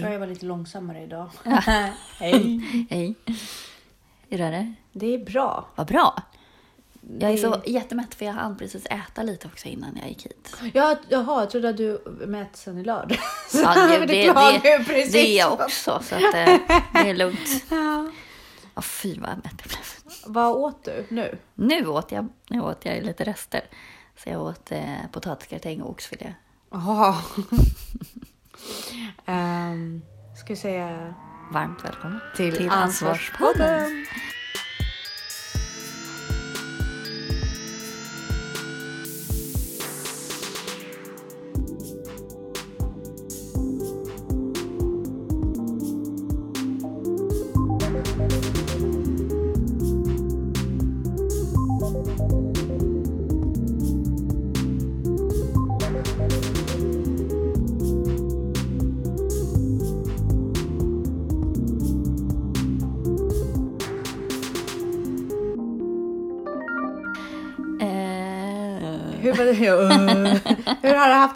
Tror jag var lite långsammare idag. Hej. Hej. Hur är det? Det är bra. Vad bra. Jag är Det- så jättemätt för jag hann precis äta lite också innan jag gick hit. Ja, jaha, jag trodde att du mätt sen i lördag. Ja, det, det, det, precis. det är jag också, så att, eh, det är lugnt. Ja. Oh, fy vad mätt jag blev. Vad åt du nu? Nu åt jag, nu åt jag lite rester. Så jag åt eh, potatisgratäng och oxfilé. Jaha. Um, ska vi säga Varmt välkommen till, Ansvarspodden. Eh,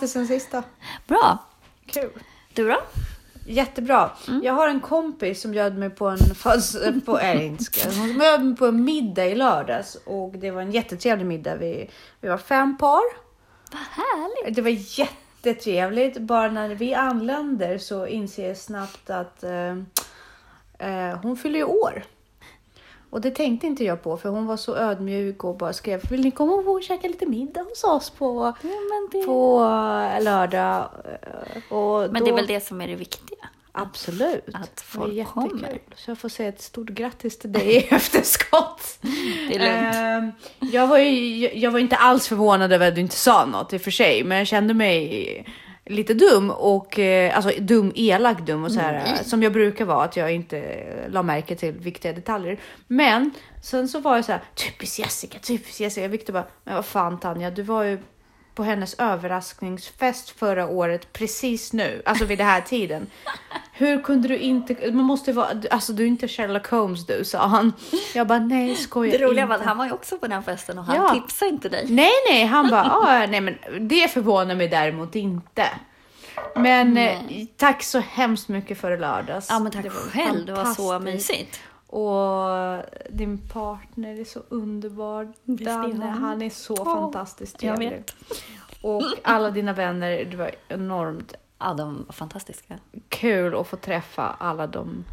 det sen sist då? bra. Kul. Du då? Jättebra. Jag har en kompis som bjöd mig på en föds- på, äh, inte ska, hon bjöd mig på en middag i lördags och det var en jättetrevlig middag. Vi, vi var fem par. Vad härligt. Det var jättetrevligt. Bara när vi anländer så inser jag snabbt att eh, eh, hon fyller ju år. Och det tänkte inte jag på för hon var så ödmjuk och bara skrev Vill ni komma och käka lite middag hos oss på, Ja, det, på eh, lördag? Eh, Och men det är då- väl det som är det viktiga? Absolut. Att Det folk är jättekul. kommer. Så jag får säga ett stort grattis till dig i efterskott. Det är lugnt. Ehm, jag, var ju, jag var inte alls förvånad över att du inte sa något i och för sig, men jag kände mig lite dum och eh, alltså dum, elak dum och så här Nej. som jag brukar vara, att jag inte eh, la märke till viktiga detaljer. Men sen så var jag så här typiskt Jessica, typiskt Jessica. Victor bara, men vad fan Tanja, du var ju på hennes överraskningsfest förra året precis nu, alltså vid den här tiden. Hur kunde du inte, man måste vara, alltså du är inte Sherlock Holmes du, sa han. Jag bara, nej skojar Det roliga inte. var att han var ju också på den festen och han Ja. tipsade inte dig. Nej, nej, han bara, ah, nej men det förvånar mig däremot inte. Men eh, tack så hemskt mycket för i lördags. Ja men tack Det var själv, det var så mysigt. Och din partner är så underbar. Danne, han? han är så Åh, fantastiskt trevlig. Och alla dina vänner, det var enormt Ja, de var fantastiska. kul att få träffa alla de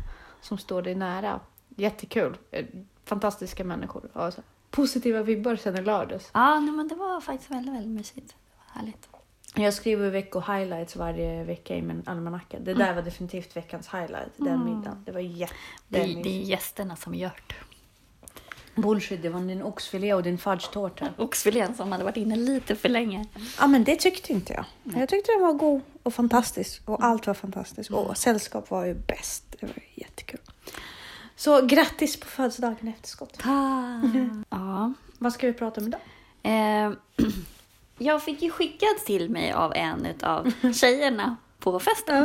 som står dig nära. Jättekul. Eh, Fantastiska människor. Alltså, positiva vibbar sen i lördags. Ja, nej, men det var faktiskt väldigt, väldigt mysigt. Det var härligt. Jag skriver vecko-highlights varje vecka i min almanacka. Det där var definitivt veckans highlight, den middagen. Det var Det, jättemysigt. det är gästerna som gör det. Bullshit, det var din oxfilé och din fudge-tårta. Oxfilén som hade varit inne lite för länge. Ja, men det tyckte inte jag. Jag tyckte den var god och fantastisk och allt var fantastiskt. Och sällskap var ju bäst. Det var jättekul. Så grattis på födelsedagen efterskott. Ja. Vad ska vi prata om idag? Eh, jag fick ju skickad till mig av en av tjejerna på festen.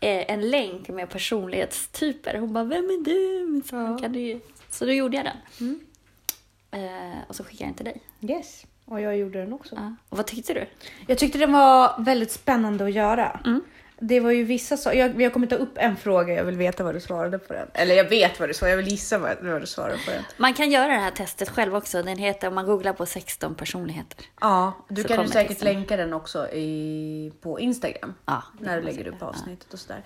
Eh, en länk med personlighetstyper. Hon bara, vem är du? Så, Ja. kan du... så då gjorde jag den. Eh, och så skickade jag den till dig. Yes. Och jag gjorde den också. Ja. Och vad tyckte du? Jag tyckte den var väldigt spännande att göra. Mm. Det var ju vissa saker. Jag, jag kommer ta upp en fråga. Jag vill veta vad du svarade på den. Eller jag vet vad du svarade. Jag vill gissa vad, vad du svarade på den. Man kan göra det här testet själv också. Den heter, om man googlar på 16 personligheter. Ja, du kan ju säkert texten. länka den också i, på Instagram. Ja, när du lägger upp avsnittet och sådär.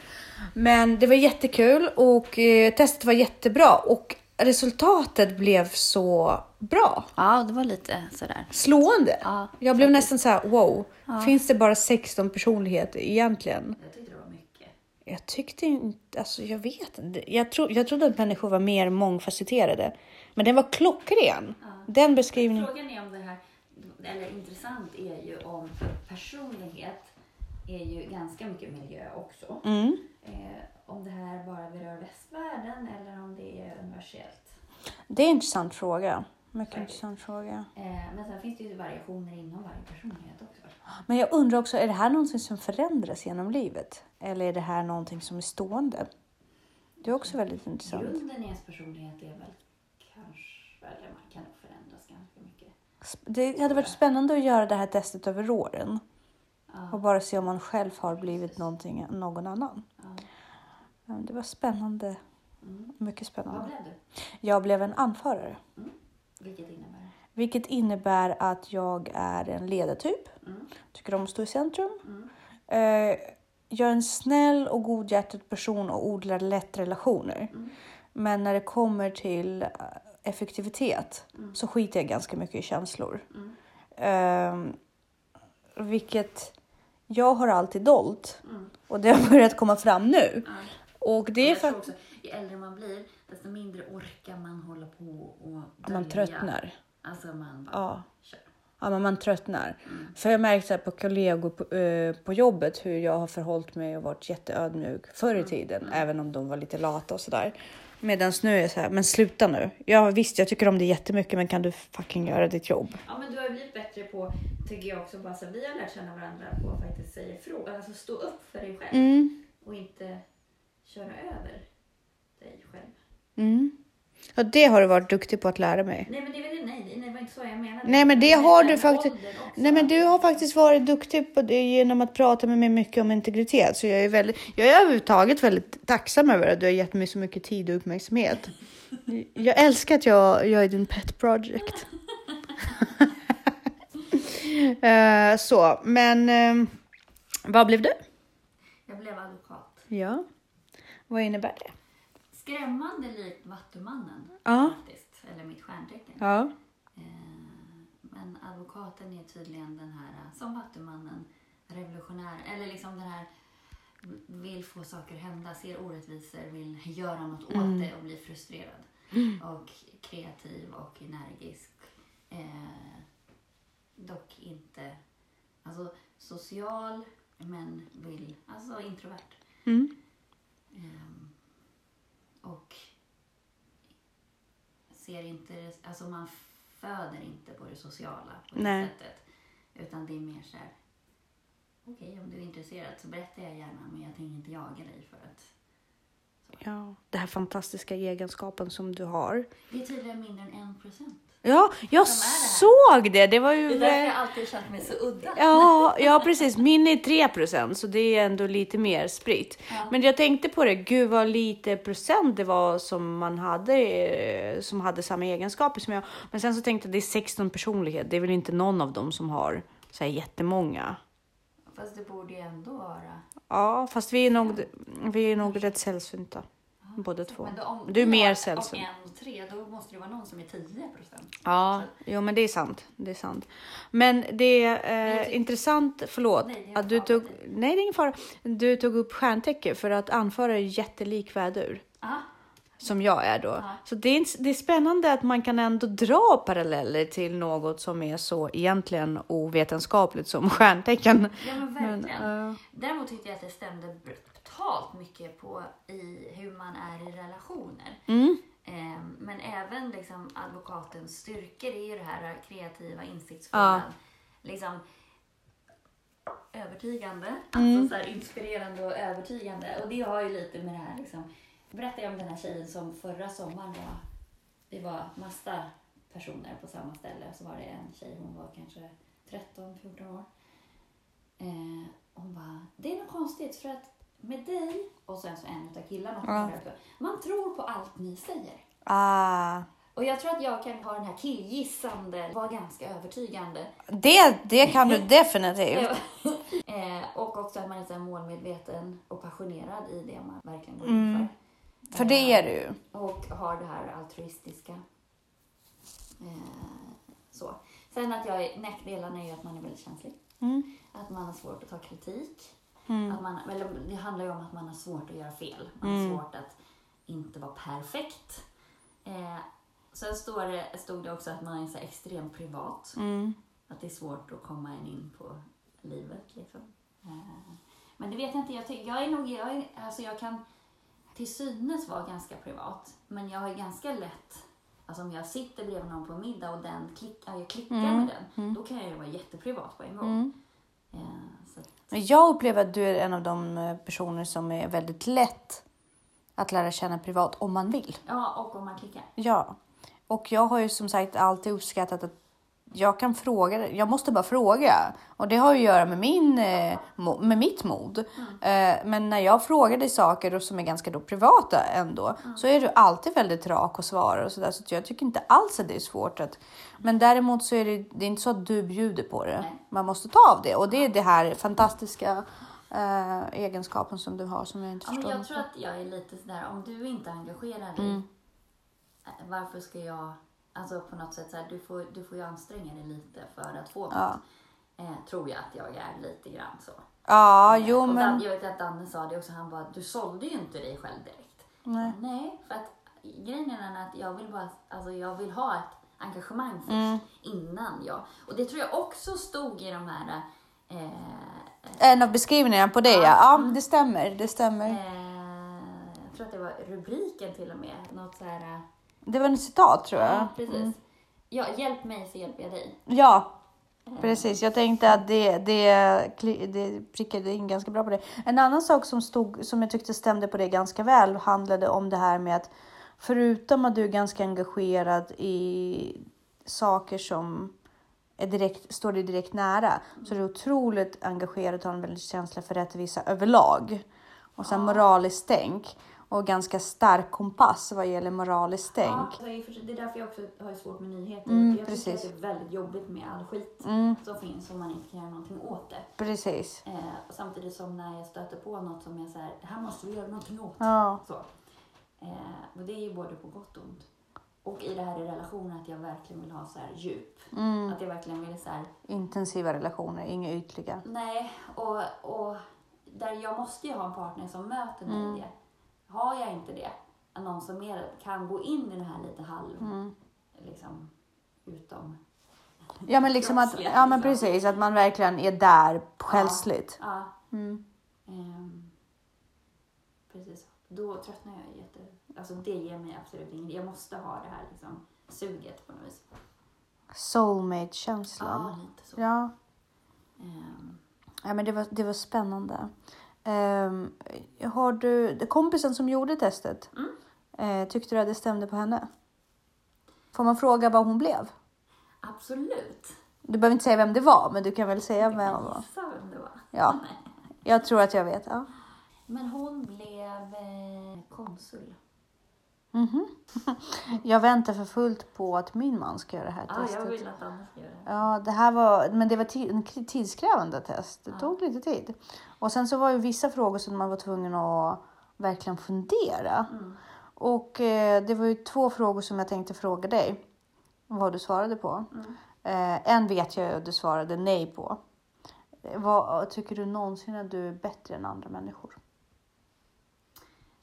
Men det var jättekul och eh, testet var jättebra och resultatet blev så bra. Ja, det var lite sådär. Slående. Ja, jag blev nästan så här: wow, finns det bara 16 personligheter egentligen? Jag tyckte det var mycket. Jag tyckte inte, alltså jag vet inte. Jag, tro, jag trodde att människor var mer mångfacetterade. Men den var klockren. Den beskrivningen. Frågan är om det här, eller intressant är ju om personlighet är ju ganska mycket miljö också. Mm. Eh, om det här bara berör västvärlden eller om det är universellt. Det är en intressant fråga. Mycket Faktiskt. intressant fråga. Eh, men sen finns det ju variationer inom varje personlighet också. Men jag undrar också, är det här någonting som förändras genom livet? Eller är det här någonting som är stående? Det är också väldigt intressant. Grunden i ens personlighet är väl kanske, eller man kan nog förändras ganska mycket. Det hade varit spännande att göra det här testet över åren. Ja. Och bara se om man själv har blivit någonting, någon annan. Ja. Det var spännande. Mm. Mycket Vad spännande. blev du? Jag blev en anförare. Vilket innebär? Vilket innebär att jag är en ledartyp. Mm. Tycker om att stå i centrum. Mm. Eh, jag är en snäll och godhjärtad person och odlar lätt relationer. Mm. Men när det kommer till eh, effektivitet Mm. så skiter jag ganska mycket i känslor. Mm. Eh, vilket jag har alltid dolt. Mm. Och det har börjat komma fram nu. Och det är för också, ju äldre man blir, desto mindre orkar man hålla på och man dölja. tröttnar. Alltså man bara Ja. kör. Ja, men man tröttnar. Mm. För jag märkte här på kollegor på, eh, på jobbet hur jag har förhållit mig och varit jätteödmjuk förr i tiden, även om de var lite lata och sådär. Medan nu är jag så här, men sluta nu. Ja visst, jag tycker om det jättemycket, men kan du fucking göra ditt jobb? Ja men du har blivit bättre på, tycker jag också, bara så vi har lärt känna varandra på att faktiskt säga ifrån. Alltså stå upp för dig själv Mm. och inte köra över dig själv. Mm. Ja, det har du varit duktig på att lära mig. Nej men det väl nej, nej, det var inte så jag menade. Nej, men det har du faktiskt-. Nej, men du har faktiskt varit duktig på det genom att prata med mig mycket om integritet. Så jag är, väldigt, jag är överhuvudtaget väldigt tacksam över att du har gett mig så mycket tid och uppmärksamhet. Jag älskar att jag, jag är din pet project. Eh, så, men eh, vad blev du? Jag blev advokat. Ja, vad innebär det? Skrämmande likt Vattumannen Ja. faktiskt, eller mitt stjärntecken. Ja. Eh, Men advokaten är tydligen den här, eh, som Vattumannen, revolutionär, eller liksom den här vill få saker hända, ser orättvisor, vill göra något åt det och blir frustrerad. Och kreativ och energisk. Eh, dock inte, alltså social, men vill, alltså introvert. Mm. Ehm, och ser inte, alltså man föder inte på det sociala på det Nej. sättet. Utan det är mer så här, okej om du är intresserad så berättar jag gärna men jag tänker inte jaga dig för att ja, den här fantastiska egenskapen som du har. det är tydligen mindre än en procent. Ja, jag det såg det. Det var ju... Det är därför jag alltid känt mig så udda. Ja, ja precis. Min är 3 procent, så det är ändå lite mer spritt. Ja. Men jag tänkte på det, gud vad lite procent det var som man hade eh, som hade samma egenskaper som jag. Men sen så tänkte jag det är 16 personlighet. Det är väl inte någon av dem som har så här jättemånga. Fast det borde ju ändå vara... Ja, fast vi är nog, vi är nog rätt sällsynta. Båda två. Men då, om Du är mer sällsynt. Om en och tre, då måste det vara någon som är 10 procent. Ja, jo men det är sant. Det är sant. Men det är eh, intressant, förlåt, Nej, att du tog, nej det är ingen fara. Du tog upp stjärntecken för att anföra är jättelik vädur. Ja, Som jag är då. Ja. Så det är, det är spännande att man kan ändå dra paralleller till något som är så egentligen ovetenskapligt som stjärntecken. ja men verkligen. Men, eh, Däremot tyckte jag att det stämde brutalt mycket på i hur man är i relationer. mm, Eh, men även liksom advokatens styrkor är ju det här kreativa, insiktsfulla, liksom övertygande, alltså så här inspirerande och övertygande. Och det har ju lite med det här liksom. Berättade jag om den här tjejen som förra sommaren var, det var massa personer på samma ställe. Så var det en tjej, hon var kanske 13-14 år. Eh, hon bara, det är något konstigt för att med dig och sen så en av killarna, Ja. man tror på allt ni säger. ah, Och jag tror att jag kan ha den här killgissande, vara ganska övertygande. det, det kan du definitivt. eh, och också att man är så målmedveten och passionerad i det man verkligen går Mm. in för. För det är du ju. Och har det här altruistiska. Eh, så. Sen att jag är, nackdelarna är ju att man är väldigt känslig. Mm. Att man har svårt att ta kritik. Mm. Att man, eller det handlar ju om att man har svårt att göra fel. Man har svårt att inte vara perfekt. Eh, sen står det, stod det också att man är så extremt privat. Mm. Att det är svårt att komma in på livet. Liksom. Eh, men det vet jag inte. Jag, jag är nog, jag, är, alltså jag kan till synes vara ganska privat. Men jag har ganska lätt, alltså om jag sitter bredvid någon på middag och den klick, ja, jag klickar med den, då kan jag ju vara jätteprivat på en gång. Eh, så att, Men jag upplever att du är en av de eh, personer som är väldigt lätt att lära känna privat om man vill. ja, och om man klickar. Ja, och jag har ju som sagt alltid uppskattat att jag kan fråga, jag måste bara fråga. Och det har ju att göra med, min, eh, med mitt mod. Eh, men när jag frågar dig saker som är ganska då privata ändå, så är du alltid väldigt rak och svarar och sådär. Så jag tycker inte alls att det är svårt att... Men däremot så är det, det är inte så att du bjuder på det. Nej. Man måste ta av det. Och det är det här fantastiska eh, egenskapen som du har som jag inte Ja, men förstår. jag tror att jag är lite sådär, om du inte engagerar dig, Mm. varför ska jag, alltså på något sätt så här, du får, du får ju anstränga dig lite för att få något. Ja. Eh, tror jag att jag är lite grann så. Ja, Eh, jo och men... Dan, jag vet att Danne sa det också, han bara, du sålde ju inte dig själv direkt. Nej. Nej, för att grejen är den att jag vill bara, alltså jag vill ha ett engagemang först Mm. innan jag, och det tror jag också stod i de här eh, En av beskrivningarna på det ja. Ja, det stämmer. Det stämmer. Eh, jag tror att det var rubriken till och med. Något så här... eh, Det var en citat tror jag. Ja, precis. Ja, hjälp mig så hjälper jag dig. Ja, precis. Jag tänkte att det, det, det prickade in ganska bra på det. En annan sak som, stod, som jag tyckte stämde på det ganska väl handlade om det här med att förutom att du är ganska engagerad i saker som är direkt, står dig direkt nära så är du otroligt engagerad och har en väldigt känsla för rättvisa överlag. Och sen moraliskt tänk och ganska stark kompass vad gäller moraliskt tänk. Ja, alltså, det är därför jag också har svårt med nyheter. Mm, jag precis. tycker att det är väldigt jobbigt med all skit Mm, som finns om man inte kan göra någonting åt det. precis. Eh, och samtidigt som när jag stöter på något som är så här, det här måste vi göra någonting åt. Ja. Så. Eh, och det är ju både på gott och ont. Och i det här i relationen att jag verkligen vill ha så här djup. Mm. Att jag verkligen vill så här, Intensiva relationer, inga ytliga. Nej, och, och där jag måste ju ha en partner som möter mig Mm. i det. Har jag inte det, någon som mer kan gå in i det här lite halv, Mm. liksom, utom... Ja men liksom att, ja men liksom. precis, att man verkligen är där själsligt. Ja, Mm. ehm, precis. Då tröttnar jag jätte... Alltså det ger mig absolut inget. Jag måste ha det här liksom suget på något vis. Soulmate-känslan. Ja, lite så. Ja. Ehm, ja, men det var, det var spännande. Um, har du, kompisen som gjorde testet, Mm. eh, tyckte du att det stämde på henne? Får man fråga vad hon blev? absolut. Du behöver inte säga vem det var, men du kan väl säga vem kan var? vem det var. Ja, jag tror att jag vet. Ja. Men hon blev eh, konsul. Mhm. Jag väntar för fullt på att min man ska göra det här Ja, testet. jag vill att Anna ska göra det. Ja, det här var, men det var tidskrävande test. Det Ja. tog lite tid. Och sen så var ju vissa frågor som man var tvungen att verkligen fundera. Mm. Och eh, det var ju två frågor som jag tänkte fråga dig. Vad du svarade på. Mm. Eh, en vet jag att du svarade nej på. Eh, Vad, tycker du någonsin att du är bättre än andra människor?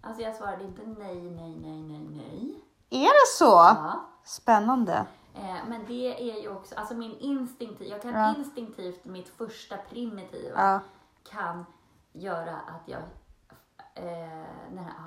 Alltså jag svarade inte nej, nej, nej, nej, nej. Är det så? Ja. Spännande. Eh, men det är ju också, alltså min instinktiv, jag kan Ja. instinktivt, mitt första primitiva Ja. kan göra att jag eh,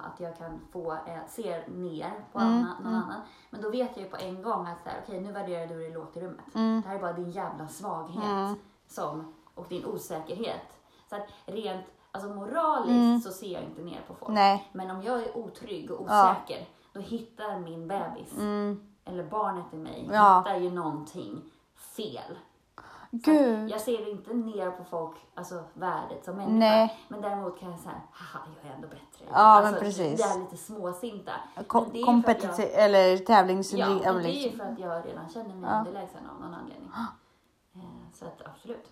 att jag kan få, eh, ser ner på Mm, annan, någon annan. Men då vet jag ju på en gång att så här, okej nu värderar du det i rummet. Mm. Det här är bara din jävla svaghet Mm. som, och din osäkerhet. Så att rent alltså moraliskt Mm. så ser jag inte ner på folk. Nej. Men om jag är otrygg och Ja. osäker, då hittar min bebis, Mm. eller barnet i mig, Ja. hittar ju någonting fel. Gud. Jag ser inte ner på folk, alltså värdet som människa. Nej. Men däremot kan jag säga, haha, jag är ändå bättre. Ja, alltså, men precis. Det är lite småsinta. Kom, kompetitiv eller tävlings... Ja, det är ju för att jag redan känner mig Ja. underlägsen av någon anledning. Eh, Så att absolut.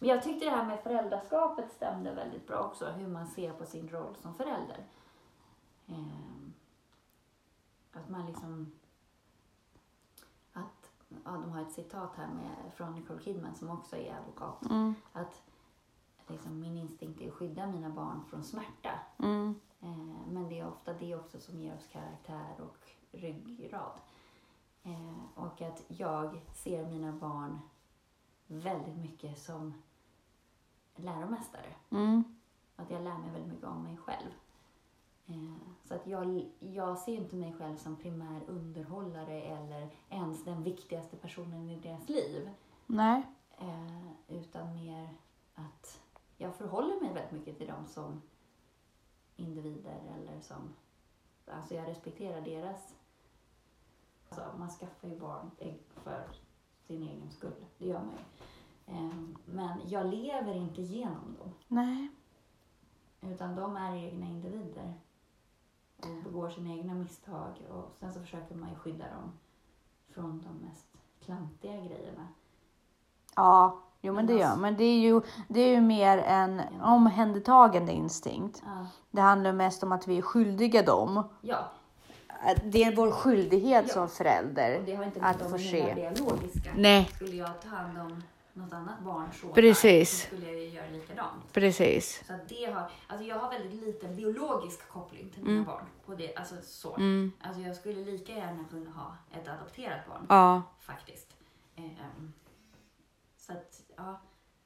Men jag tyckte det här med föräldraskapet stämde väldigt bra också, hur man ser på sin roll som förälder. Eh, Att man liksom... Att, ja, de har ett citat här med, från Nicole Kidman som också är advokat. Mm. Att liksom, min instinkt är att skydda mina barn från smärta. Mm. Eh, men det är ofta det också som ger oss karaktär och ryggrad. Eh, och att jag ser mina barn väldigt mycket som läromästare. Mm. Att jag lär mig väldigt mycket om mig själv. Eh, så att jag, jag ser inte mig själv som primär underhållare eller ens den viktigaste personen i deras liv. Nej. Eh, utan mer att jag förhåller mig väldigt mycket till dem som individer eller som... Alltså jag respekterar deras... Alltså man skaffar ju barn för sin egen skull. Det gör man ju. Ehm, Men jag lever inte genom dem. Nej. Utan de är egna individer. Och begår sina egna misstag. Och sen så försöker man ju skydda dem från de mest klantiga grejerna. Ja, jo men Men det gör Men det är ju, det är ju mer en omhändertagande instinkt. Ja. Det handlar mest om att vi är skyldiga dem. ja, Det är vår skyldighet Ja. som förälder. och det har inte Att få se. biologiska. Nej, Skulle jag ta hand om något annat barn så Precis. så skulle jag ju göra likadant. precis. Så att det har, alltså jag har väldigt liten biologisk koppling till mina barn. På det, alltså så. Mm. Alltså jag skulle lika gärna kunna ha ett adopterat barn. Ja, Faktiskt. Ehm, så att, ja.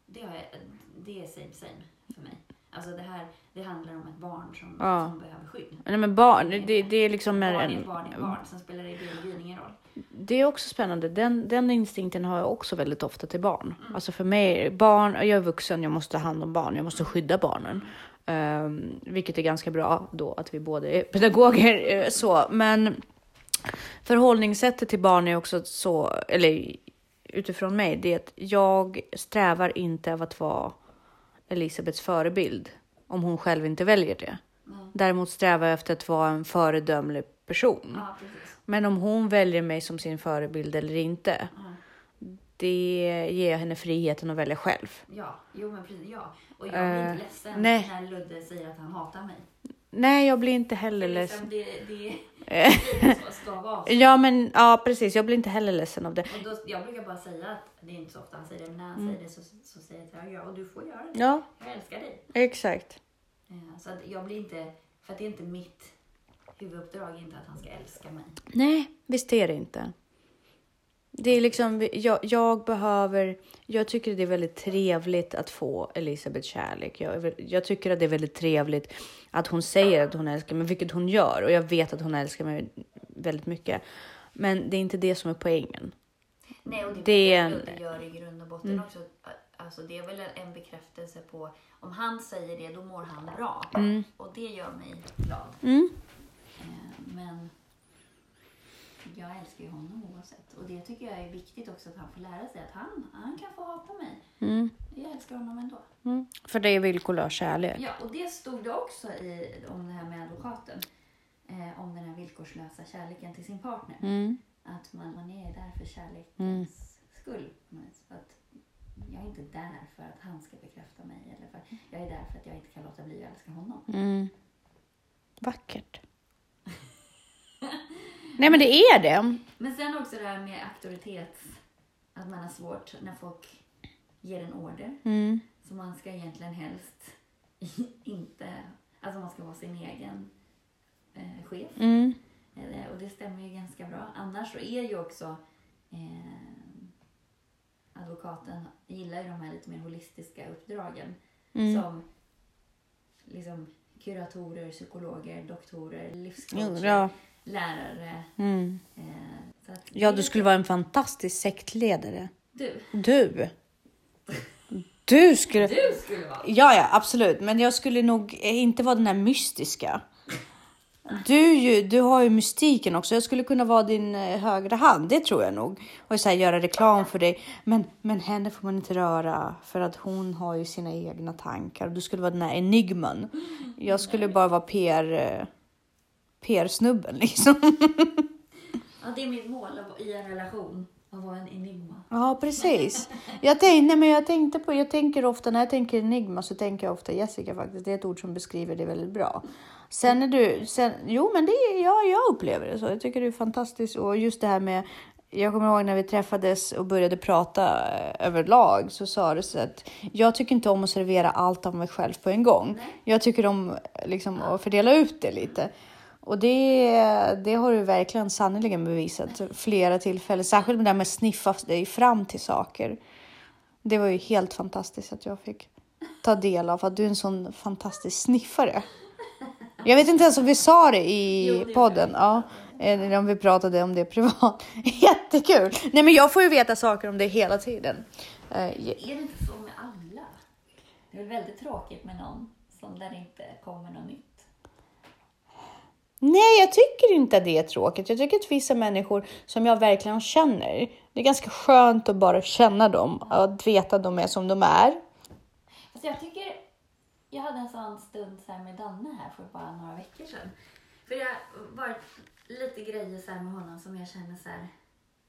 Det, har jag, det är same same. Alltså det här, det handlar om ett barn som, Ja. som behöver skydd. Nej, men barn, det, det är liksom Barn är ett barn är ett barn, sen spelar det biologin ingen roll. Det är också spännande. Den, den instinkten har jag också väldigt ofta till barn. Mm. Alltså för mig, barn, jag är vuxen, jag måste ta hand om barn, jag måste skydda barnen. Um, vilket är ganska bra då att vi båda är pedagoger. eh, så. Men förhållningssättet till barn är också så, eller utifrån mig, det är att jag strävar inte av att vara Elisabeths förebild om hon själv inte väljer det. Mm. Däremot strävar jag efter att vara en föredömlig person. Ja. Men om hon väljer mig som sin förebild eller inte, Ja. det ger henne friheten att välja själv. Ja, jo men precis. Ja. Och jag blir Eh, inte ledsen nej. när Ludde säger att han hatar mig. Nej, jag blir inte heller Det, ledsen. liksom, det, det, det så ska vara så. Ja, men ja, precis. Jag blir inte heller ledsen av det. Och då, jag brukar bara säga att det är inte så ofta han säger det, men när han säger det så, så säger jag till ja och du får göra det. Ja, Jag älskar dig. exakt. Eh, Så jag blir inte, för att det är inte mitt huvuduppdrag, inte att han ska älska mig. Nej, visst är det inte. Det är liksom, jag, jag behöver, jag tycker det är väldigt trevligt att få Elisabeth kärlek. Jag, jag tycker att det är väldigt trevligt att hon säger att hon älskar mig, vilket hon gör. Och jag vet att hon älskar mig väldigt mycket. Men det är inte det som är poängen. Nej, och det, Det det är en- Ludde gör i grund och botten också. Alltså det är väl en bekräftelse på, om han säger det, då mår han bra. Och det gör mig glad. Mm. Eh, Men jag älskar ju honom oavsett. Och det tycker jag är viktigt också att han får lära sig att han, han kan få hata mig. Mm. Jag älskar honom ändå. Mm. För det är villkorlös kärlek. Ja, och det stod det också i, om det här med advokaten. Eh, om den här villkorslösa kärleken till sin partner. Mm. Att man, man är där för kärlekens Mm. skull. Att jag är inte där för att han ska bekräfta mig. Eller för, jag är där för att jag inte kan låta bli att älska honom. Mm. Vackert. Nej, men det är det. Men sen också det här med auktoritets... Att man har svårt när folk ger en order. Mm. Så man ska egentligen helst inte... Alltså man ska vara sin egen eh, chef. Mm. Eh, Och det stämmer ju ganska bra. Annars så är ju också eh, advokaten gillar ju de här lite mer holistiska uppdragen. Mm. Som liksom kuratorer, psykologer, doktorer, livscoacher, ja. Lärare. Mm. Eh, ja, du skulle vara en fantastisk sektledare. Du, Du. Du skulle... du skulle vara. Ja, ja, absolut. Men jag skulle nog inte vara den här mystiska. Du, ju, du har ju mystiken också. Jag skulle kunna vara din eh, högra hand, det tror jag nog. Och så här, göra reklam för dig. Men, men henne får man inte röra för att hon har ju sina egna tankar. Du skulle vara den här enigman. Jag skulle bara vara PR, eh, PR-snubben liksom. Ja, det är mitt mål i en relation. Att vara en enigma. Ja, precis. Jag, tänkte, men jag, tänkte på, jag tänker ofta, när jag tänker enigma så tänker jag ofta Jessica faktiskt. Det är ett ord som beskriver det väldigt bra. Sen är du, sen, jo men det ja, jag upplever det så. Jag tycker det är fantastiskt och just det här med jag kommer ihåg när vi träffades och började prata eh, överlag så sa du så att jag tycker inte om att servera allt av mig själv på en gång. Nej. Jag tycker om liksom, att fördela ut det lite. Och det, det har du verkligen sannerligen bevisat flera tillfällen. Särskilt med det här med att sniffa dig fram till saker. Det var ju helt fantastiskt att jag fick ta del av att du är en sån fantastisk sniffare. Jag vet inte ens om vi sa det i Jo, det podden. Ja, eller om vi pratade om det privat. Jättekul! Nej, men jag får ju veta saker om det hela tiden. Eh, Är det inte så med alla? Det är väl väldigt tråkigt med någon som där inte kommer något nytt. Nej, jag tycker inte att det är tråkigt. Jag tycker att vissa människor som jag verkligen känner, det är ganska skönt att bara känna dem och att veta att de är som de är. Alltså jag tycker, jag hade en sån stund så med Danne här för bara några veckor sedan. För det har varit lite grejer så med honom som jag känner så här,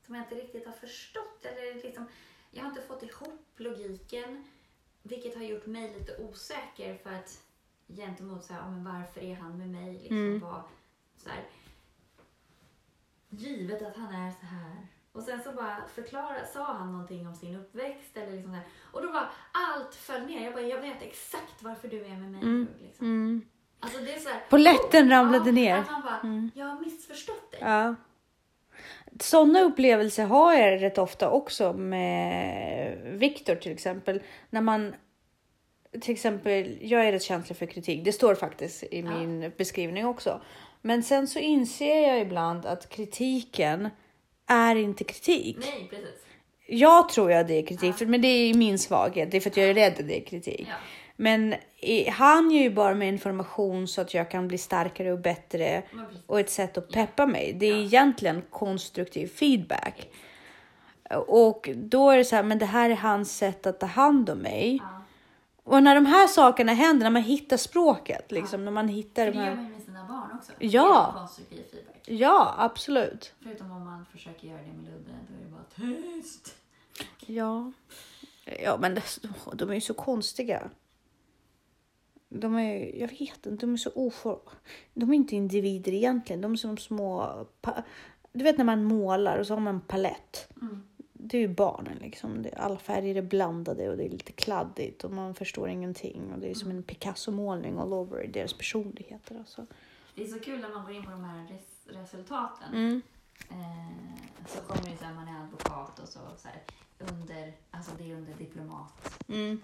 som jag inte riktigt har förstått. Eller liksom, jag har inte fått ihop logiken, vilket har gjort mig lite osäker för att gentemot så här, ja, men varför är han med mig? Liksom, Mm. vad, så här, givet att han är så här. Och sen så bara förklara, sa han någonting om sin uppväxt eller liksom där. Och då var allt föll ner. Jag bara, jag vet exakt varför du är med mig Mm. nu. Liksom. Mm. Alltså det är så här, Polletten ramlade ja, ner. Att man bara, Mm. jag har missförstått dig. Ja. Sådana upplevelser har jag rätt ofta också med Viktor till exempel. När man till exempel, jag är rätt känslig för kritik. Det står faktiskt i Ja. min beskrivning också. Men sen så inser jag ibland att kritiken är inte kritik. Nej, precis. Jag tror jag det är kritik, Ja. för, men det är min svaghet. Det är för att jag är rädd att det är kritik. Ja. Men han ger ju bara mig information så att jag kan bli starkare och bättre och ett sätt att peppa mig. Det är Ja. egentligen konstruktiv feedback. Och då är det så här, men det här är hans sätt att ta hand om mig. Ja. Och när de här sakerna händer, när man hittar språket, liksom, när man hittar de här. Också. Ja. Konstruktiv feedback. Ja, absolut. Förutom om man försöker göra det med Ludde, då är det bara tyst. Ja, ja men det, de är ju så konstiga. De är, jag vet inte, de är så ofor... De är inte individer egentligen. De är som små... Du vet när man målar och så har man en palett. Mm. Det är ju barnen liksom. Alla färger är blandade och det är lite kladdigt och man förstår ingenting. Och det är som en Picasso-målning all over deras personligheter. Alltså. Det är så kul när man går in på de här res- resultaten. Mm. Eh, så kommer det så här, man är advokat och så, så här, under, alltså det är under diplomat Mm.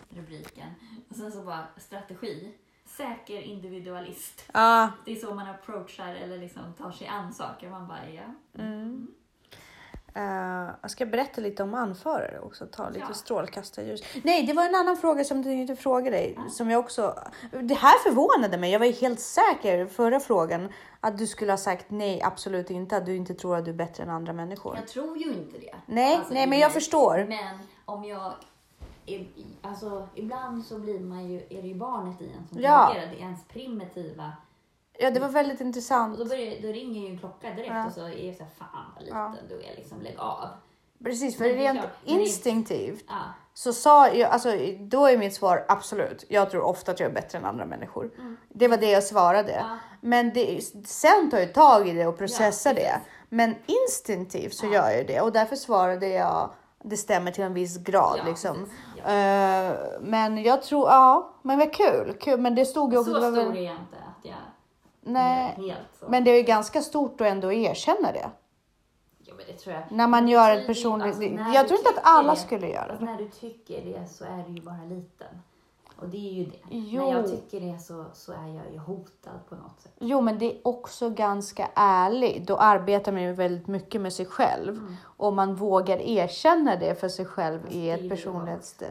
Och sen så bara strategi. Säker individualist. Ja, Det är så man approachar eller liksom tar sig an saker. Man bara, ja. Mm. Eh, jag ska berätta lite om anförare också, ta lite Ja. strålkastarljus. Nej, det var en annan fråga som du inte frågade dig. Som jag också... Det här förvånade mig. Jag var ju helt säker förra frågan att du skulle ha sagt nej, absolut inte. Att du inte tror att du är bättre än andra människor. Jag tror ju inte det. Nej, Alltså, nej, men jag förstår. Men om jag... Alltså, ibland så blir man ju, är det ju barnet i en som Ja. reagerar. Det ens primitiva. Ja, det var väldigt Och intressant. då, börjar, då ringer ju en klocka direkt Ja. och så är jag så här, fan vad liten Ja. du är, liksom lägg av. Precis, för Men det är rent klart, instinktivt Ja, så sa jag, alltså då är mitt svar absolut. Jag tror ofta att jag är bättre än andra människor. Mm. Det var det jag svarade. Ja. Men det, sen tar jag tag i det och processar Ja, det. Men instinktivt så gör jag det och därför svarade jag det stämmer till en viss grad liksom. Eh, men jag tror, ja, men vad kul, kul. Men det stod ju också. Så stor väl- är jag inte att jag Nej, helt så. men det är ju ganska stort att ändå erkänna det. ja, men det tror jag. När man gör ett personligt... alltså, när jag tror inte att alla det- skulle göra Alltså, det. när du tycker det så är du ju bara liten. Och det är ju det. Jo. När jag tycker det så, så är jag ju hotad på något sätt. Jo, men det är också ganska ärligt. Då arbetar man ju väldigt mycket med sig själv. Mm. Och man vågar erkänna det för sig själv Fast i ett personlighets...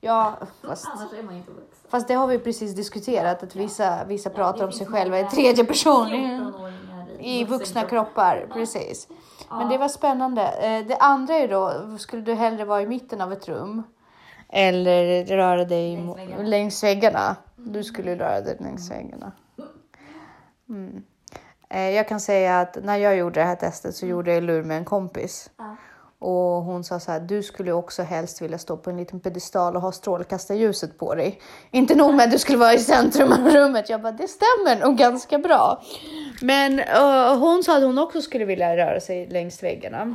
Ja, fast, Annars är man ju inte vuxen. Fast det har vi precis diskuterat. Att vissa, vissa pratar om sig själva i tredje person. 14-åringar I vuxna kroppar, precis. Men det var spännande. Eh, Det andra är då, skulle du hellre vara i mitten av ett rum? Eller röra dig Längs väggarna. längs väggarna? Du skulle röra dig längs väggarna. Mm. Eh, Jag kan säga att när jag gjorde det här testet så gjorde jag lur med en kompis. Och hon sa så här, du skulle också helst vilja stå på en liten pedestal och ha strålkastarljuset på dig. Inte nog med att du skulle vara i centrum av rummet. Jag bara, det stämmer nog ganska bra. Men eh, hon sa att hon också skulle vilja röra sig längs väggarna.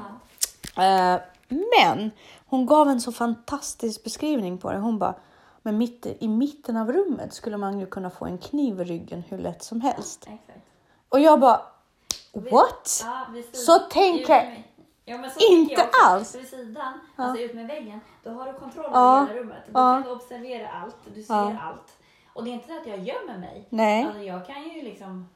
Eh, men hon gav en så fantastisk beskrivning på det. Hon bara, men mitt, i mitten av rummet skulle man ju kunna få en kniv i ryggen hur lätt som helst. Och jag bara, what? Så tänker- med- Ja, men så Inte jag också. alls. Så vid sidan, alltså ut med väggen, då har du kontroll över Ja. hela rummet. Du Ja. kan observera allt, du ser Ja. allt. Och det är inte det att jag gömmer mig. Nej. Alltså, jag kan ju liksom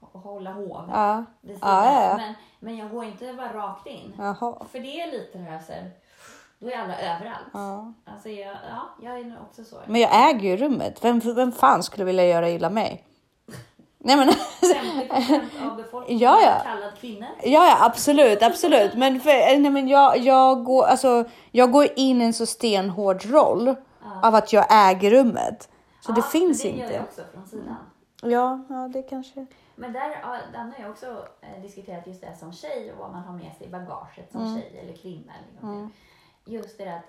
hålla hov Ja, vid sidan. Ja, ja, ja. Men, men jag går inte bara rakt in. jaha. För det är lite det här så här, då är alla överallt. Ja. Alltså jag, ja, jag är nog också så. Men jag äger ju rummet. Vem, vem fan skulle vilja göra illa mig? Nej men 50% av befolkningen Ja, ja. kallad kvinnor. Ja, ja absolut, absolut. Men, för, eh, nej, men jag, jag, går, alltså, jag går in i en så stenhård roll av att jag äger rummet. Så det Ja, finns men det inte. gör jag också från sidan. Ja, ja, det kanske. Men där ja, har jag också eh, diskuterat just det som tjej och vad man har med sig i bagaget som tjej eller kvinna. Liksom. Just det att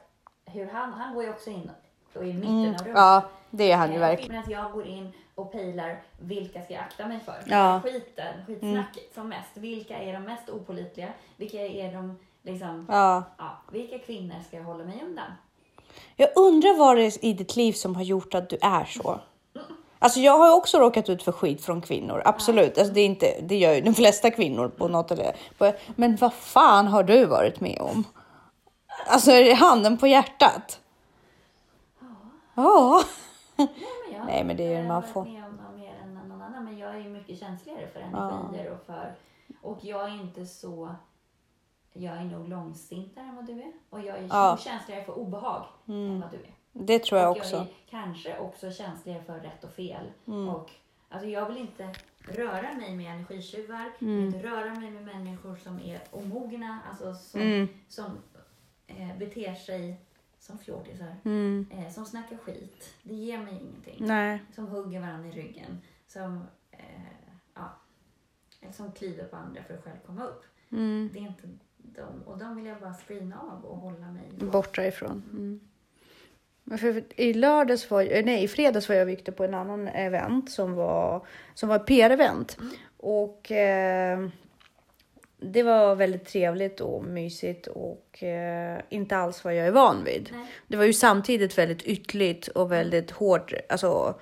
hur han, han går ju också in och i mitten av rummet. Mm. Ja, det är han ju Eh, verkligen. Men att jag går in och pejlar vilka ska jag akta mig för? Ja. Mm. Skiten, skitsnacket som mest. Vilka är de mest opålitliga? Vilka är de liksom, Ja. ja, vilka kvinnor ska jag hålla mig undan? Jag undrar vad det är i ditt liv som har gjort att du är så. Alltså jag har också råkat ut för skit från kvinnor, absolut. Alltså det, är inte, det gör ju de flesta kvinnor på något eller på, Men vad fan har du varit med om? Alltså är det handen på hjärtat? Ja. Nej men, jag, Nej, men det är ju man har får- med om mer än någon annan. Men jag är ju mycket känsligare för energier och för... Och jag är inte så... Jag är nog långsintare än vad du är. Och jag är Ja. Mm. känsligare för obehag än vad du är. Det tror jag och också. jag är kanske också känsligare för rätt och fel. Mm. Och, alltså jag vill inte röra mig med energitjuvar. Mm. inte röra mig med människor som är omogna. Alltså som, Mm. som eh, beter sig som fjortisar. Mm. Eh, som snackar skit. Det ger mig ingenting. Nej. Som hugger varandra i ryggen. Som, eh, ja, som kliver på andra för att själv komma upp. Mm. Det är inte de, och de vill jag bara screena av och hålla mig Borta ifrån. Mm. För I lördags var, nej, i fredags var jag och Viktor på en annan event som var, som var ett PR-event. Och eh, det var väldigt trevligt och mysigt och eh, inte alls vad jag är van vid. Nej. Det var ju samtidigt väldigt ytligt och väldigt hårt, alltså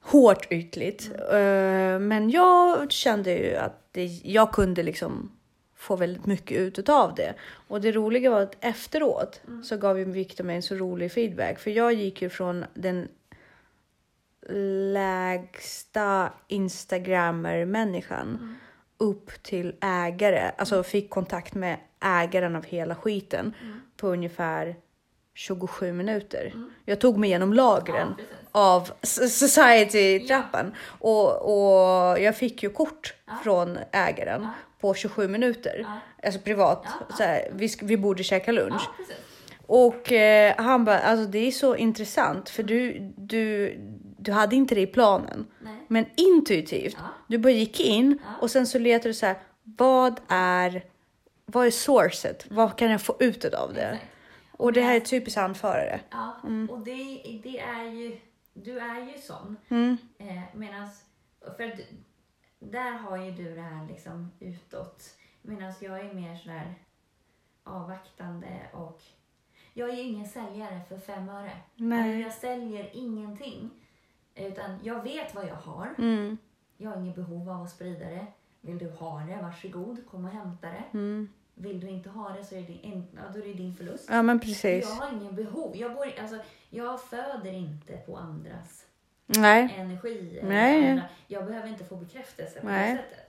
hårt ytligt. Eh, men jag kände ju att det, jag kunde liksom få väldigt mycket ut av det. Och det roliga var att efteråt så gav ju Victor mig en så rolig feedback. För jag gick ju från den lägsta instagrammer-människan upp till ägare. Alltså fick kontakt med ägaren av hela skiten på ungefär 27 minuter. Jag tog mig igenom lagren Ja, av Society-trappan och, och jag fick ju kort från ägaren på 27 minuter. Ja. Alltså privat. Ja, ja. Så här, vi, vi borde käka lunch. Ja. Och eh, han bara, alltså det är så intressant för du, du, du hade inte det i planen. Nej. Men intuitivt, Ja. du bara gick in Ja. och sen så letade du så här, vad är, vad är sourcet? Vad kan jag få ut av det? Exakt. Och det här är typiskt anförare. Ja, och det, det är ju, du är ju sån. Mm. Eh, medans, för att där har ju du det här liksom utåt. Medan jag är mer sådär avvaktande och jag är ju ingen säljare för fem öre. Nej. Alltså, jag säljer ingenting. Utan jag vet vad jag har. Mm. Jag har inget behov av att sprida det. Vill du ha det, varsågod, kom och hämta det. Mm. Vill du inte ha det så är det din, ja, då är det din förlust. Ja men precis. Jag har ingen behov. Jag, går, alltså, jag föder inte på andras Nej. energi. Nej. Andra. Jag behöver inte få bekräftelse på Nej. det sättet.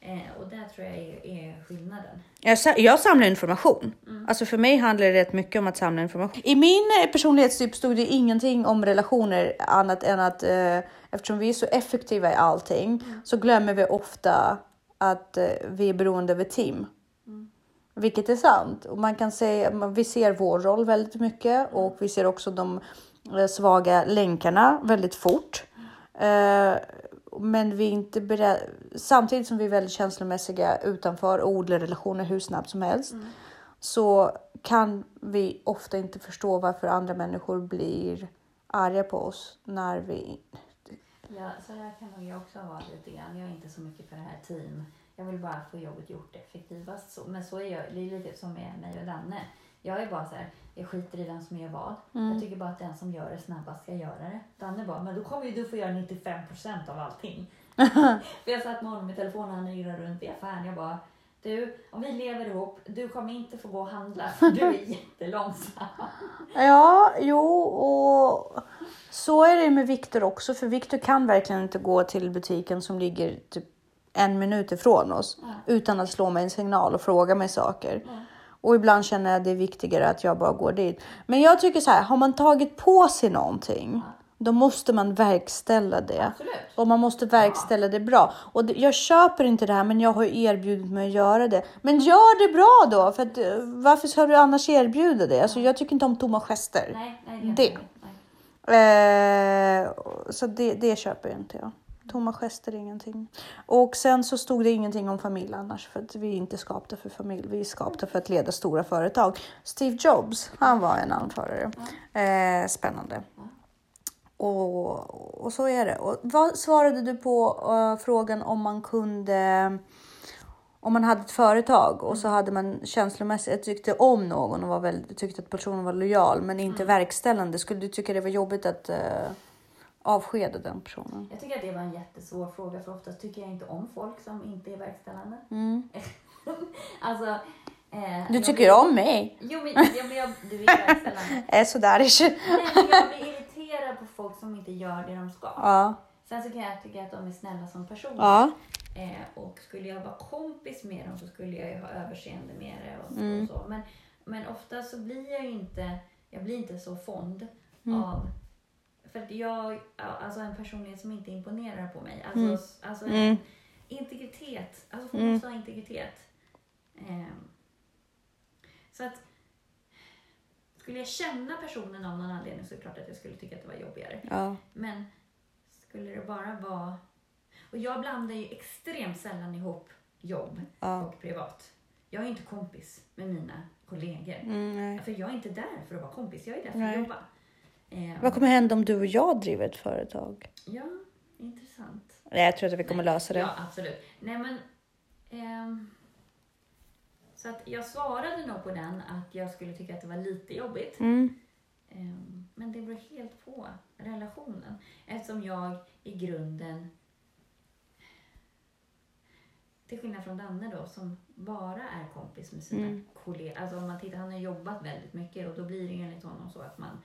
Eh, och där tror jag är, är skillnaden. Jag, jag samlar information. Mm. Alltså för mig handlar det rätt mycket om att samla information. I min eh, personlighetstyp stod det ingenting om relationer annat än att eh, eftersom vi är så effektiva i allting Mm. så glömmer vi ofta att eh, vi är beroende av ett team. Mm. Vilket är sant. Och man kan säga, man- vi ser vår roll väldigt mycket och vi ser också de eh, svaga länkarna väldigt fort. Men vi är inte beredda, samtidigt som vi är väldigt känslomässiga utanför och odlar relationer hur snabbt som helst. Så kan vi ofta inte förstå varför andra människor blir arga på oss när vi... Ja, så här kan nog jag också vara lite grann. Jag är inte så mycket för det här team. Jag vill bara få jobbet gjort effektivast. Så, men så är jag, det är lite som med mig och Danne. Jag är bara så här, jag skiter i vem som gör vad. Jag tycker bara att den som gör det snabbast ska göra det. Danne bara, men då kommer ju du få göra 95% av allting. för jag satt med honom i telefonen, han yrade runt i affären. Jag bara, du, om vi lever ihop, du kommer inte få gå och handla för du är jättelångsam. Ja, jo, och så är det med Viktor också, för Viktor kan verkligen inte gå till butiken som ligger typ en minut ifrån oss utan att slå mig en signal och fråga mig saker. Och ibland känner jag att det är viktigare att jag bara går dit. Men jag tycker så här, har man tagit på sig någonting då måste man verkställa det. Absolut. Och man måste verkställa det bra. Och det, jag köper inte det här, men jag har ju erbjudit mig att göra det. Men gör det bra då! För att, eh, varför ska du annars erbjuda det? Alltså, jag tycker inte om tomma gester. Nej, nej, Det. det. Eh, så det, det köper jag inte jag. Tomma gester ingenting. Och sen så stod det ingenting om familj annars för att vi är inte skapta för familj. Vi är skapta för att leda stora företag. Steve Jobs, han var en anförare. Eh, spännande. Och, och så är det. Och vad svarade du på eh, frågan om man kunde om man hade ett företag och så hade man känslomässigt tyckte om någon och var väldigt, tyckte att personen var lojal men inte verkställande. Skulle du tycka det var jobbigt att eh, avskeda den personen? Jag tycker att det var en jättesvår fråga för oftast tycker jag inte om folk som inte är verkställande. Mm. alltså, eh, Du tycker blir- om mig? Jo, men, ja, men jag, du är verkställande. Är sådär. Nej, men jag blir irriterad på folk som inte gör det de ska. Ja. Sen så kan jag tycka att de är snälla som personer. Ja. Eh, och skulle jag vara kompis med dem så skulle jag ju ha överseende med det och, Mm. och så. Men, men ofta så blir jag ju inte, jag blir inte så fond Mm. av för att jag, ja, alltså en personlighet som inte imponerar på mig. Alltså, Mm. alltså Mm. integritet. Alltså folk Mm. måste ha integritet. Ehm, så att skulle jag känna personen av någon anledning så är det klart att jag skulle tycka att det var jobbigare. Ja. Men skulle det bara vara... Och jag blandar ju extremt sällan ihop jobb Ja. och privat. Jag är inte kompis med mina kollegor. Mm. För jag är inte där för att vara kompis, jag är där för Nej. att jobba. Eh, Vad kommer hända om du och jag driver ett företag? Ja, intressant. Nej, jag tror att vi kommer lösa det. Ja, absolut. Nej, men... ehm, så att jag svarade nog på den att jag skulle tycka att det var lite jobbigt. Mm. Ehm, Men det beror helt på relationen. Eftersom jag i grunden, till skillnad från Danne då, som bara är kompis med sina Mm. kollegor. Alltså om man tittar, han har jobbat väldigt mycket och då blir det enligt honom så att man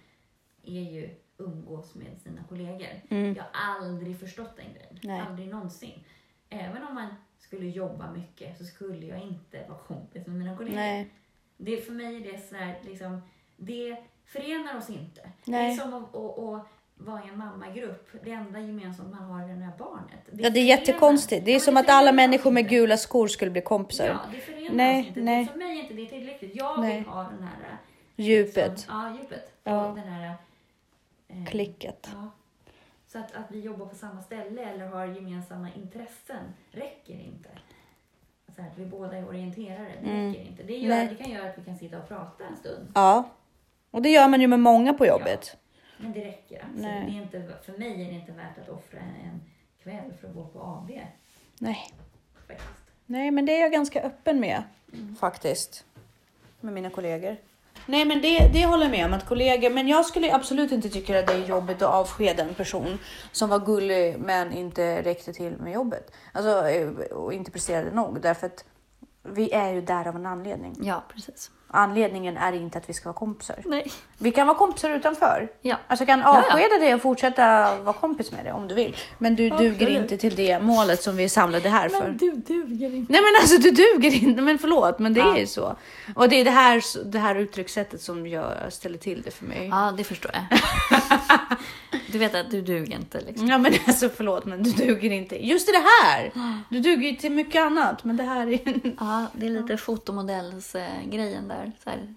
är ju umgås med sina kollegor. Mm. Jag har aldrig förstått den grejen. Nej. Aldrig någonsin. Även om man skulle jobba mycket så skulle jag inte vara kompis med mina kollegor. Nej. Det, för mig är det så här, liksom, det förenar oss inte. Det Nej. är som att, att, att vara i en mammagrupp. Det enda gemensamt man har är det här barnet. Ja, det är jättekonstigt. Det är Ja, som men att alla människor med inte. gula skor skulle bli kompisar. Ja, det förenar Nej, oss inte. nej. Det, för mig är inte det tillräckligt. Jag Nej. vill ha den här... Djupet, Som, ja, djupet. Ja. Och den här... eh, klicket. Ja. Så att, att vi jobbar på samma ställe eller har gemensamma intressen räcker inte. Så här, att vi båda är orienterare, det Mm. räcker inte. Det, gör, Nej. det kan göra att vi kan sitta och prata en stund. Ja. Och det gör man ju med många på jobbet. Men det räcker absolut. Nej. Det är inte, för mig är det inte värt att offra en kväll för att gå på AB. Nej. Faktiskt. Nej, men det är jag ganska öppen med faktiskt. Med mina kollegor. Nej, men det, det håller jag med om att kollegor, men jag skulle absolut inte tycka att det är jobbigt att avskeda en person som var gullig men inte räckte till med jobbet. Alltså, eh, och inte presterade nog därför att vi är ju där av en anledning. Ja, precis. Anledningen är inte att vi ska vara kompisar. Nej. Vi kan vara kompisar utanför. Ja. Alltså kan ja. avskeda dig och fortsätta vara kompis med dig om du vill. Men du duger Absolut. inte till det målet som vi är samlade här för. Men du duger inte. Nej men alltså du duger inte, men förlåt men det Ja. är ju så. Och det är det här, det här uttryckssättet som gör, ställer till det för mig. Ja. Ja, det förstår jag. du vet att du duger inte liksom. men alltså förlåt men du duger inte. Just i det här! Du duger ju till mycket annat men det här är... Ja, det är lite fotomodellsgrejen där. Så här,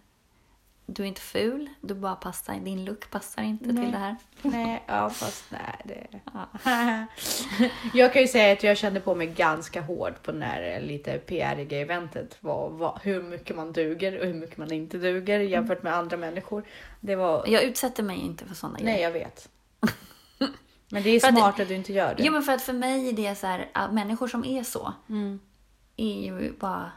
du är inte ful, du bara passar, din look passar inte Nej. till det här. Nej, ja fast nej det... Ja. jag kan ju säga att jag kände på mig ganska hårt på den här lite PR-iga eventet. Vad, vad, hur mycket man duger och hur mycket man inte duger jämfört med andra människor. Det var... Jag utsätter mig inte för sådana Nej, grejer. jag vet. Men det är För att- smart att du inte gör det. Jo, men för att för mig är det så här, att människor som är så Mm. är ju bara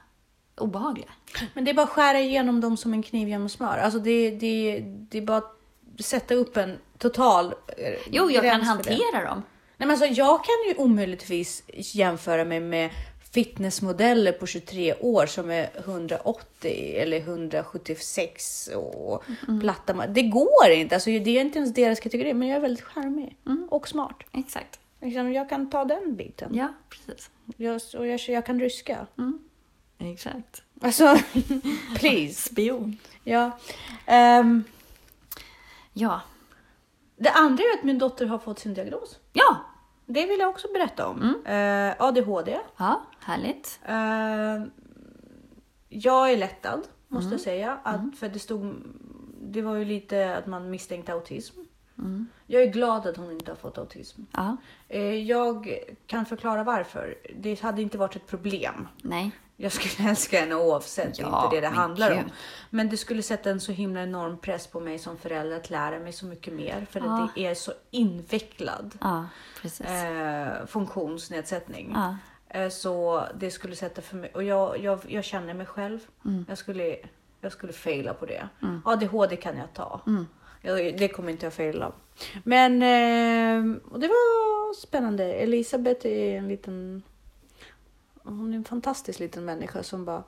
obehagliga. Men det är bara att skära igenom dem som en kniv genom smör. Alltså det, det, det är bara att sätta upp en total eh, Jo, jag kan hantera dem. Nej, men alltså, jag kan ju omöjligtvis jämföra mig med fitnessmodeller på 23 år som är 180 eller 176 och Mm. platta. Det går inte. Alltså, det är inte ens deras kategori, men jag är väldigt charmig Mm. och smart. Exakt. Liksom, jag kan ta den biten. Ja, precis. Jag, och jag, jag kan ryska. Exakt. Alltså, please. Spion. Ja. Ehm, Ja. Det andra är att min dotter har fått sin diagnos. Ja, Det vill jag också berätta om. Mm. Eh, ADHD. ja härligt. Eh, jag är lättad, måste Mm. jag säga. Att, För det stod... Det var ju lite att man misstänkte autism. Mm. Jag är glad att hon inte har fått autism. Ja, Eh, Jag kan förklara varför. Det hade inte varit ett problem. nej. Jag skulle älska henne oavsett, det är Ja, inte det det handlar om. Men det skulle sätta en så himla enorm press på mig som förälder att lära mig så mycket mer. För Ja. att det är så invecklad Ja, eh, funktionsnedsättning. Ja. Eh, så det skulle sätta för mig, och jag, jag, jag känner mig själv. Mm. Jag skulle, jag skulle faila på det. ADHD kan jag ta. Mm. Det kommer inte jag fejla. Men eh, och det var spännande. Elisabeth är en liten... Hon är en fantastisk liten människa som bara...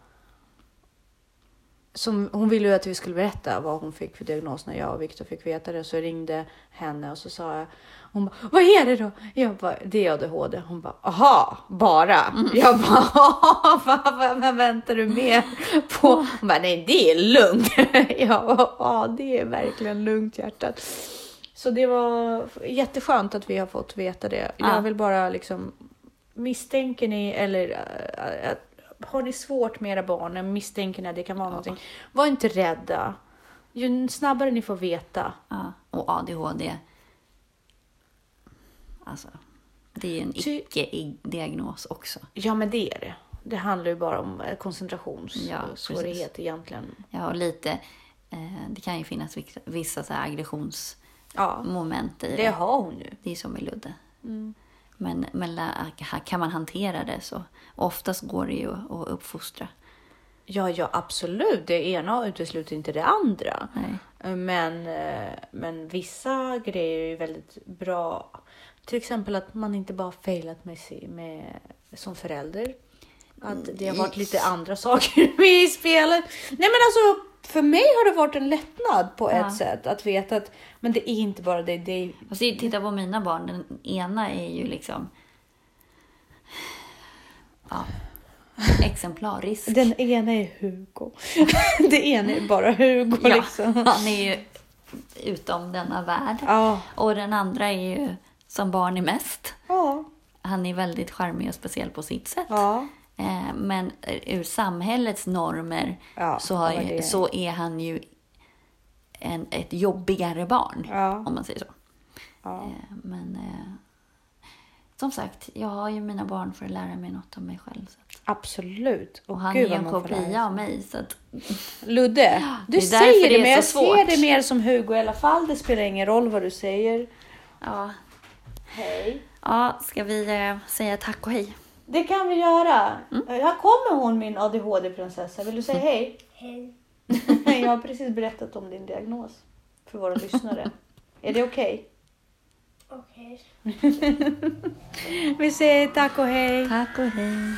Som, hon ville ju att vi skulle berätta vad hon fick för diagnos när jag och Viktor fick veta det. Så jag ringde henne och så sa jag, hon bara, vad är det då? Jag bara, det är ADHD. Hon bara, aha, bara? Jag bara, vad, vad, väntar du mer på? Hon bara, nej det är lugnt. Jag bara, ja det är verkligen lugnt hjärtat. Så det var jätteskönt att vi har fått veta det. Ja. Jag vill bara liksom, misstänker ni eller äh, att har ni svårt med era barn, misstänker ni att det kan vara någonting, var inte rädda. Ju snabbare ni får veta. Ja. Och ADHD. Alltså, det är ju en icke-diagnos också. Ja, men det är det. Det handlar ju bara om eh, Ja, koncentrationssvårighet egentligen. Ja, och lite, eh, det kan ju finnas vissa, vissa så här aggressionsmoment Ja, i det. det har hon ju. Det är som med Ludde. Mm. Men, men lä- kan man hantera det så oftast går det ju att uppfostra. Ja, ja, absolut. Det ena utesluter inte det andra. Nej. Men, eh, men vissa grejer är väldigt bra. Till exempel att man inte bara failat med, med som förälder. Att det har varit lite andra saker med i spelet. Nej men alltså, för mig har det varit en lättnad på Ja. ett sätt att veta att men det är inte bara det. det är, Alltså, titta på mina barn. Den ena är ju liksom ja, exemplarisk. den ena är Hugo. det ena är bara Hugo ja, liksom. Han är ju utom denna värld. Ja. Och den andra är ju som barn är mest. Ja. Han är väldigt charmig och speciell på sitt sätt. Ja. Eh, Men ur samhällets normer Ja, så, har ju, så är han ju en, ett jobbigare barn, Ja. om man säger så. Ja. Eh, Men eh, som sagt, jag har ju mina barn för att lära mig något om mig själv. Att, Absolut. och han Gud, är en kopia av mig. Så att, Ludde, du det säger det det, men jag svårt. ser det mer som Hugo i alla fall. Det spelar ingen roll vad du säger. ja. Hej. ja, ska vi eh, säga tack och hej? Det kan vi göra. Mm. Här kommer hon min ADHD-prinsessa. Vill du säga hej? Hej. jag har precis berättat om din diagnos för våra lyssnare. Är det okej? Okej. Vi säger tack och hej. Tack och hej.